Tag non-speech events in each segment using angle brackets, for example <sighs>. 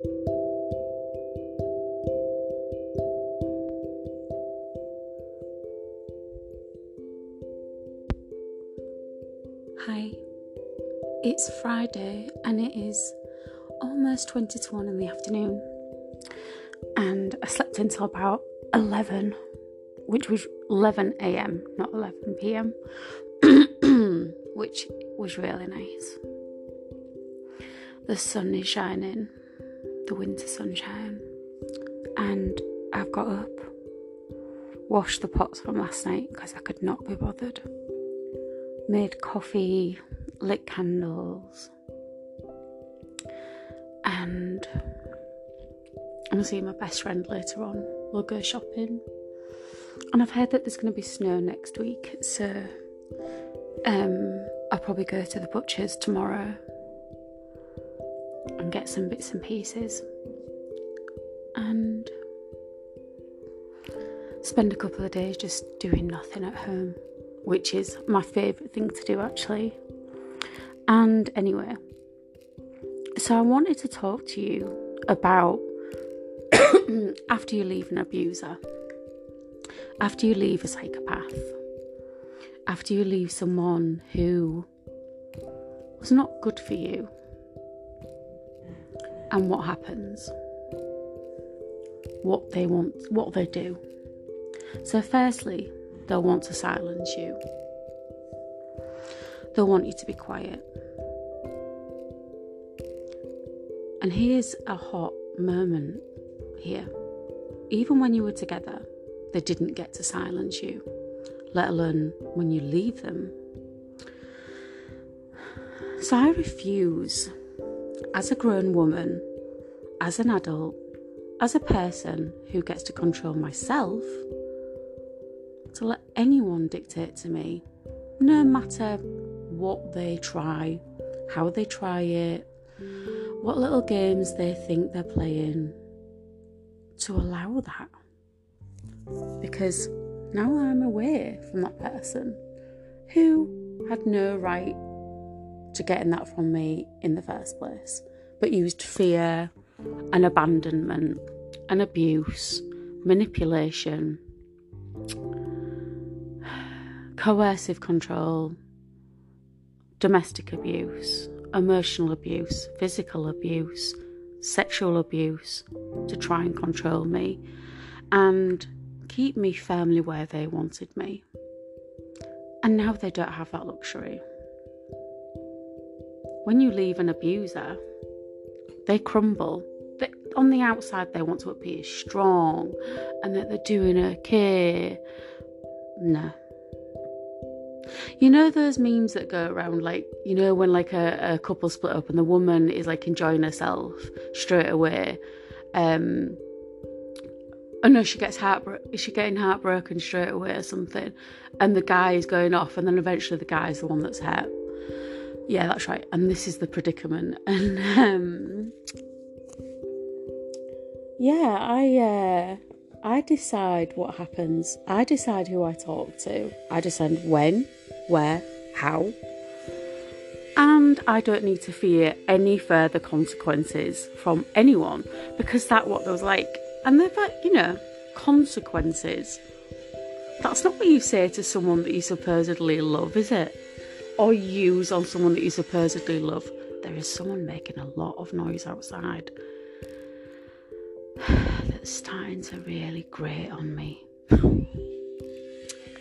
Hi, it's Friday and it is almost 20 to 1 in the afternoon, and I slept until about 11, which was 11 am, not 11 pm, <clears throat> which was really nice. The sun is shining, the winter sunshine, and I've got up, washed the pots from last night because I could not be bothered. Made coffee, lit candles, and I'm seeing my best friend later on. We'll go shopping, and I've heard that there's going to be snow next week, so um, I'll probably go to the butcher's tomorrow and get some bits and pieces, and spend a couple of days just doing nothing at home which is my favourite thing to do actually. And anyway, so I wanted to talk to you about <coughs> after you leave an abuser, after you leave a psychopath, after you leave someone who was not good for you, and what happens, what they want, what they do. So, firstly, They'll want to silence you. They'll want you to be quiet. And here's a hot moment here. Even when you were together, they didn't get to silence you, let alone when you leave them. So I refuse, as a grown woman, as an adult, as a person who gets to control myself to let anyone dictate to me, no matter what they try, how they try it, what little games they think they're playing, to allow that. Because now I'm away from that person who had no right to getting that from me in the first place, but used fear and abandonment and abuse, manipulation coercive control, domestic abuse, emotional abuse, physical abuse, sexual abuse to try and control me and keep me firmly where they wanted me. And now they don't have that luxury. When you leave an abuser, they crumble. They, on the outside, they want to appear strong and that they're doing okay. No, you know those memes that go around, like you know when like a, a couple split up and the woman is like enjoying herself straight away. Um, oh no, she gets heartbro- is she getting heartbroken straight away or something? And the guy is going off, and then eventually the guy is the one that's hurt. Yeah, that's right. And this is the predicament. <laughs> And um, yeah, I uh, I decide what happens. I decide who I talk to. I decide when, where, how. And I don't need to fear any further consequences from anyone because that's what was like. And they're like, you know, consequences. That's not what you say to someone that you supposedly love, is it? Or use on someone that you supposedly love. There is someone making a lot of noise outside <sighs> that's starting to really grate on me. <laughs>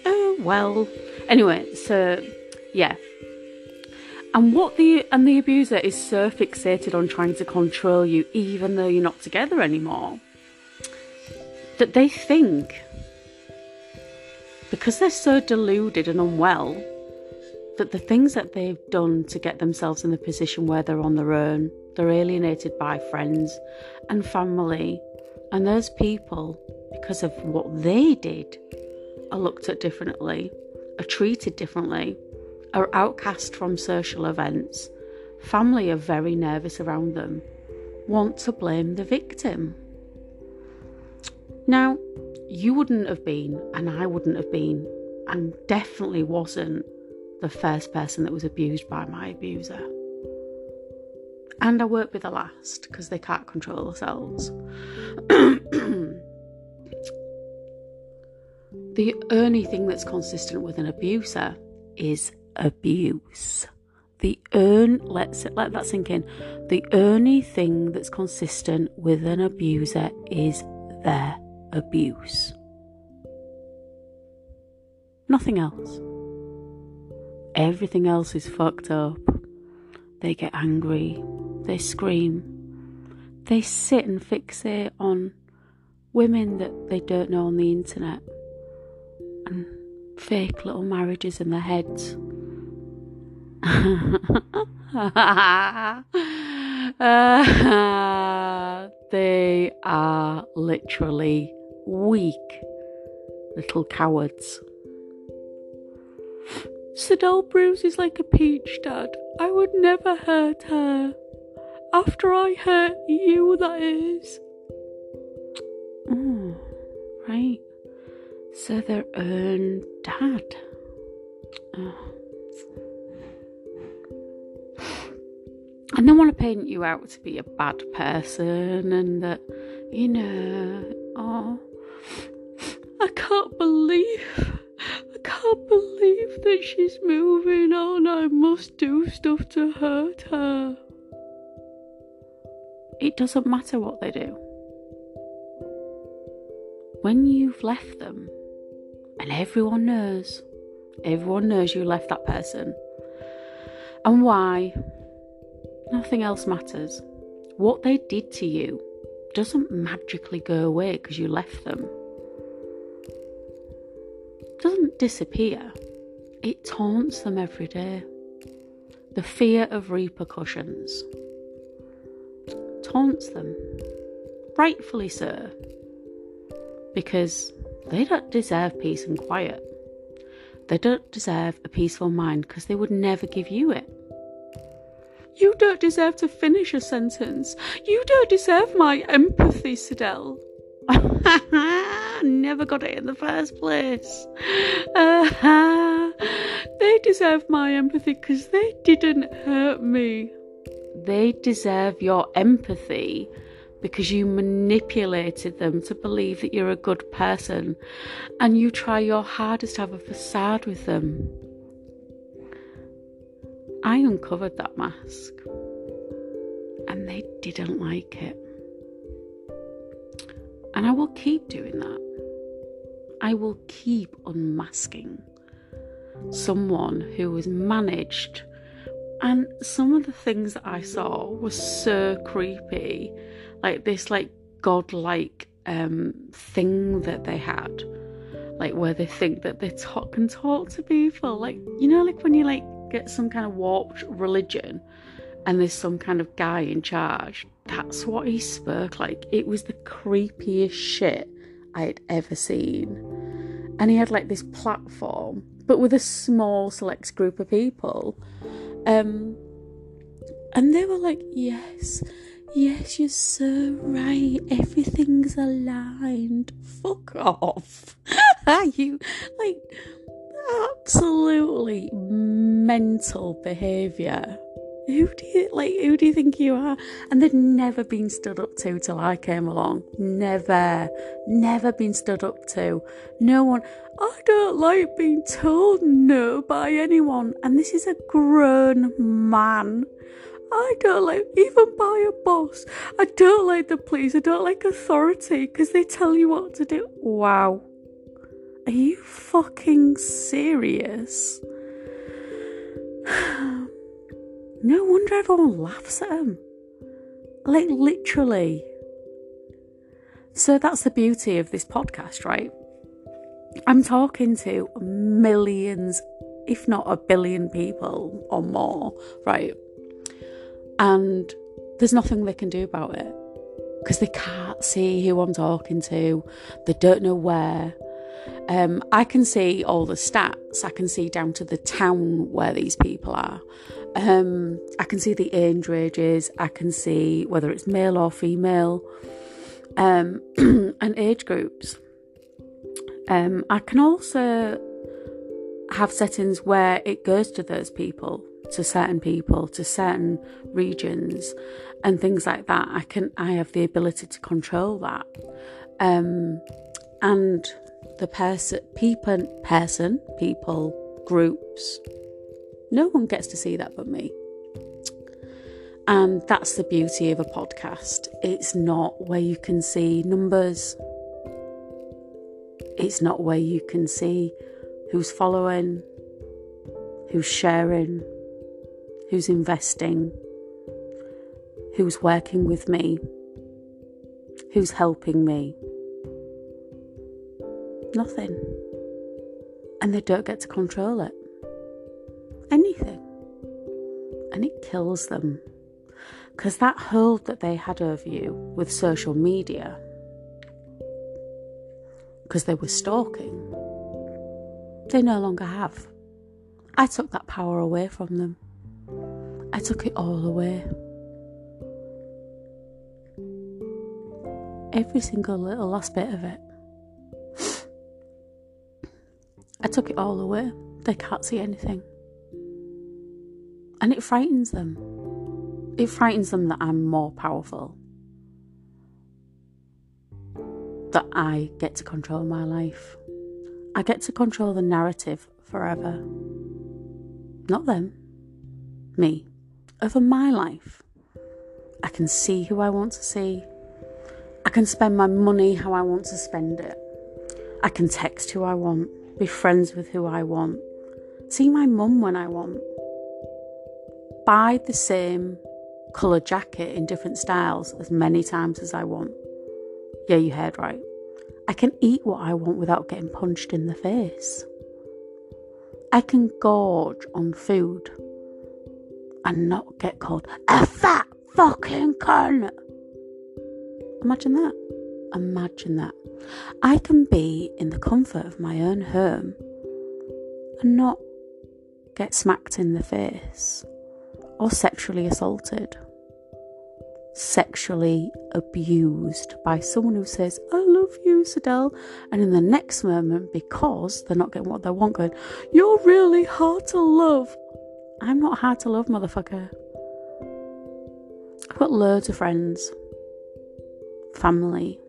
oh well. Anyway, so yeah. And what the and the abuser is so fixated on trying to control you even though you're not together anymore that they think because they're so deluded and unwell that the things that they've done to get themselves in the position where they're on their own, they're alienated by friends and family and those people, because of what they did, are looked at differently, are treated differently, are outcast from social events. Family are very nervous around them, want to blame the victim. Now, you wouldn't have been, and I wouldn't have been, and definitely wasn't the first person that was abused by my abuser. And I work with the last because they can't control themselves. <clears throat> the only thing that's consistent with an abuser is abuse. The earn let's let that sink in. The only thing that's consistent with an abuser is their abuse. Nothing else. Everything else is fucked up. They get angry, they scream, they sit and fixate on women that they don't know on the internet and fake little marriages in their heads. <laughs> they are literally weak little cowards. Sadell Bruce is like a peach, Dad. I would never hurt her. After I hurt you, that is. Oh, right. So their own dad. Oh. I don't want to paint you out to be a bad person and that, you know, oh, I can't believe can't believe that she's moving on. I must do stuff to hurt her. It doesn't matter what they do. When you've left them, and everyone knows, everyone knows you left that person, and why, nothing else matters. What they did to you doesn't magically go away because you left them doesn't disappear, it taunts them every day. The fear of repercussions taunts them, rightfully so, because they don't deserve peace and quiet. They don't deserve a peaceful mind because they would never give you it. You don't deserve to finish a sentence. You don't deserve my empathy, Sadell. <laughs> Never got it in the first place. Uh, they deserve my empathy because they didn't hurt me. They deserve your empathy because you manipulated them to believe that you're a good person and you try your hardest to have a facade with them. I uncovered that mask and they didn't like it. And I will keep doing that. I will keep unmasking someone who was managed. And some of the things that I saw was so creepy. Like this like godlike um thing that they had. Like where they think that they talk can talk to people. Like you know, like when you like get some kind of warped religion and there's some kind of guy in charge. That's what he spoke like. It was the creepiest shit I had ever seen. And he had like this platform, but with a small select group of people. Um, and they were like, yes, yes, you're so right. Everything's aligned. Fuck off. <laughs> Are you like absolutely mental behaviour? Who do you like who do you think you are and they'd never been stood up to till i came along never never been stood up to no one i don't like being told no by anyone and this is a grown man I don't like, even by a boss. I don't like the police. I don't like authority because they tell you what to do. Wow. Are you fucking serious? <sighs> <sighs> <sighs> No wonder everyone laughs at him. Like, literally. So that's the beauty of this podcast, right? I'm talking to millions, if not a billion people or more, right? And there's nothing they can do about it because they can't see who I'm talking to, they don't know where. Um, I can see all the stats, I can see down to the town where these people are. Um, I can see the age ranges, I can see whether it's male or female, um, <clears throat> and age groups. Um, I can also have settings where it goes to those people. to certain people, to certain regions, and things like that. I can I have the ability to control that. Um, and the person, people, person, people, groups. No one gets to see that but me. And that's the beauty of a podcast. It's not where you can see numbers, it's not where you can see who's following, who's sharing, who's investing, who's working with me, who's helping me. Nothing. And they don't get to control it. And it kills them. Because that hold that they had over you with social media, because they were stalking, they no longer have. I took that power away from them. I took it all away. Every single little last bit of it. I took it all away. They can't see anything. And it frightens them. It frightens them that I'm more powerful. That I get to control my life. I get to control the narrative forever. Not them. Me. Over my life. I can see who I want to see. I can spend my money how I want to spend it. I can text who I want be friends with who I want, see my mum when I want, buy the same colour jacket in different styles as many times as I want. Yeah, you heard right. I can eat what I want without getting punched in the face. I can gorge on food and not get called a fat fucking cunt. Imagine that. Imagine that. I can be in the comfort of my own home and not get smacked in the face or sexually assaulted, sexually abused by someone who says, I love you, Sadell, and in the next moment, because they're not getting what they want, going, You're really hard to love. I'm not hard to love, motherfucker. I've got loads of friends, family,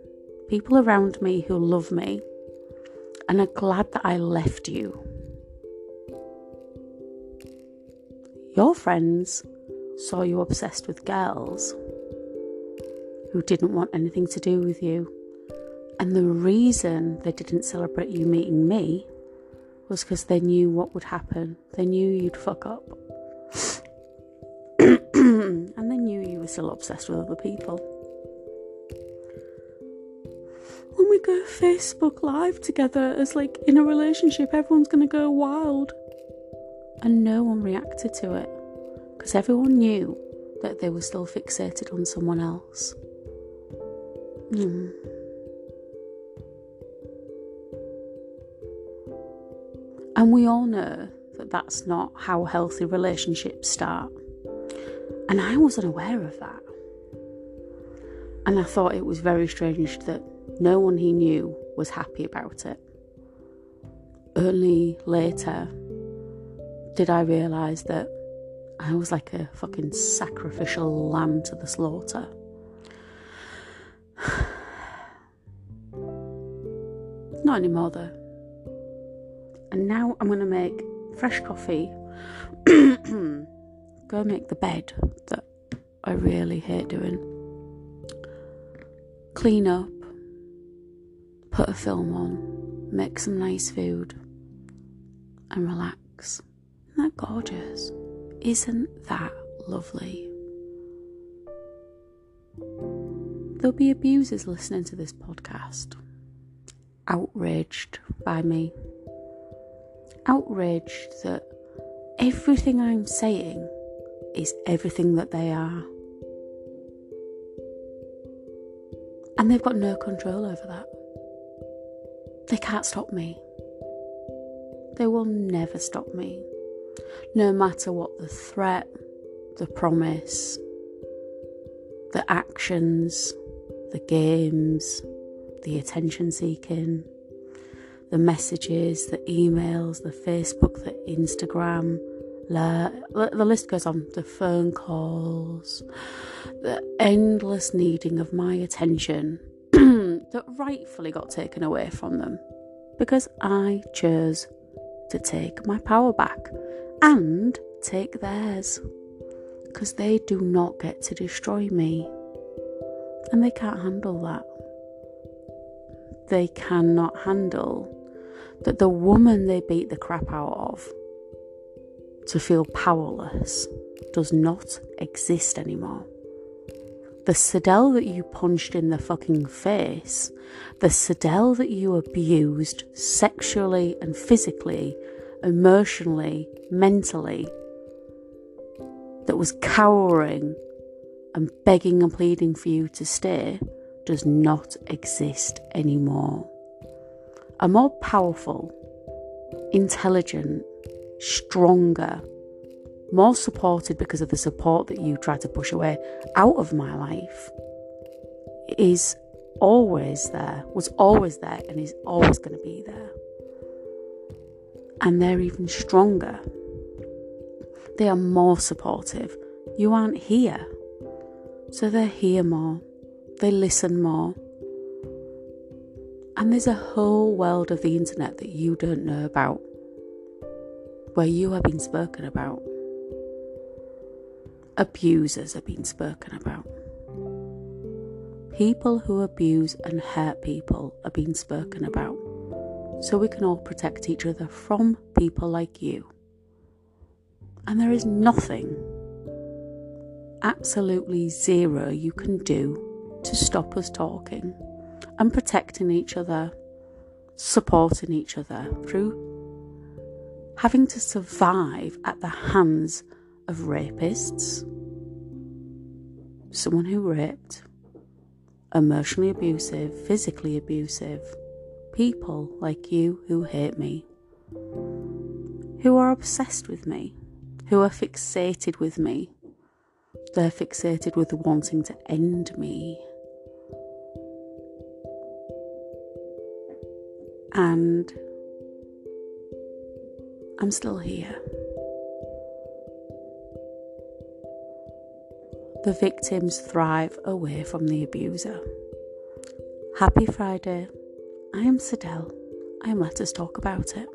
people around me who love me and are glad that I left you. Your friends saw you obsessed with girls who didn't want anything to do with you. And the reason they didn't celebrate you meeting me was because they knew what would happen. They knew you'd fuck up. <clears throat> and they knew you were still obsessed with other people. when we go Facebook Live together as like in a relationship, everyone's gonna go wild. And no one reacted to it because everyone knew that they were still fixated on someone else. Mm. And we all know that that's not how healthy relationships start. And I wasn't aware of that. And I thought it was very strange that no one he knew was happy about it. Only later did I realise that I was like a fucking sacrificial lamb to the slaughter. <sighs> Not anymore though. And now I'm going to make fresh coffee, <clears throat> go make the bed that I really hate doing, clean up, put a film on, make some nice food, and relax. That gorgeous? Isn't that lovely? There'll be abusers listening to this podcast, outraged by me, outraged that everything I'm saying is everything that they are. And they've got no control over that. They can't stop me. They will never stop me. No matter what the threat, the promise, the actions, the games, the attention seeking, the messages, the emails, the Facebook, the Instagram, the list goes on the phone calls, the endless needing of my attention <clears throat> that rightfully got taken away from them because I chose to take my power back and take theirs because they do not get to destroy me and they can't handle that. They cannot handle that the woman they beat the crap out of to feel powerless does not exist anymore. The Sadell that you punched in the fucking face, the Sadell that you abused sexually and physically, emotionally, mentally, that was cowering and begging and pleading for you to stay, does not exist anymore. A more powerful, intelligent, stronger, more supported because of the support that you tried to push away out of my life, is always there, was always there, and is always going to be there. And they're even stronger. They are more supportive. You aren't here. So they hear more, they listen more. And there's a whole world of the internet that you don't know about where you have been spoken about. Abusers have been spoken about. People who abuse and hurt people are being spoken about. So we can all protect each other from people like you. And there is nothing, absolutely zero, you can do to stop us talking and protecting each other, supporting each other through having to survive at the hands of rapists, someone who raped, emotionally abusive, physically abusive, people like you who hate me, who are obsessed with me, who are fixated with me. They're fixated with wanting to end me. And I'm still here. The victims thrive away from the abuser. Happy Friday. I am Sadell. I am Let Us Talk About It.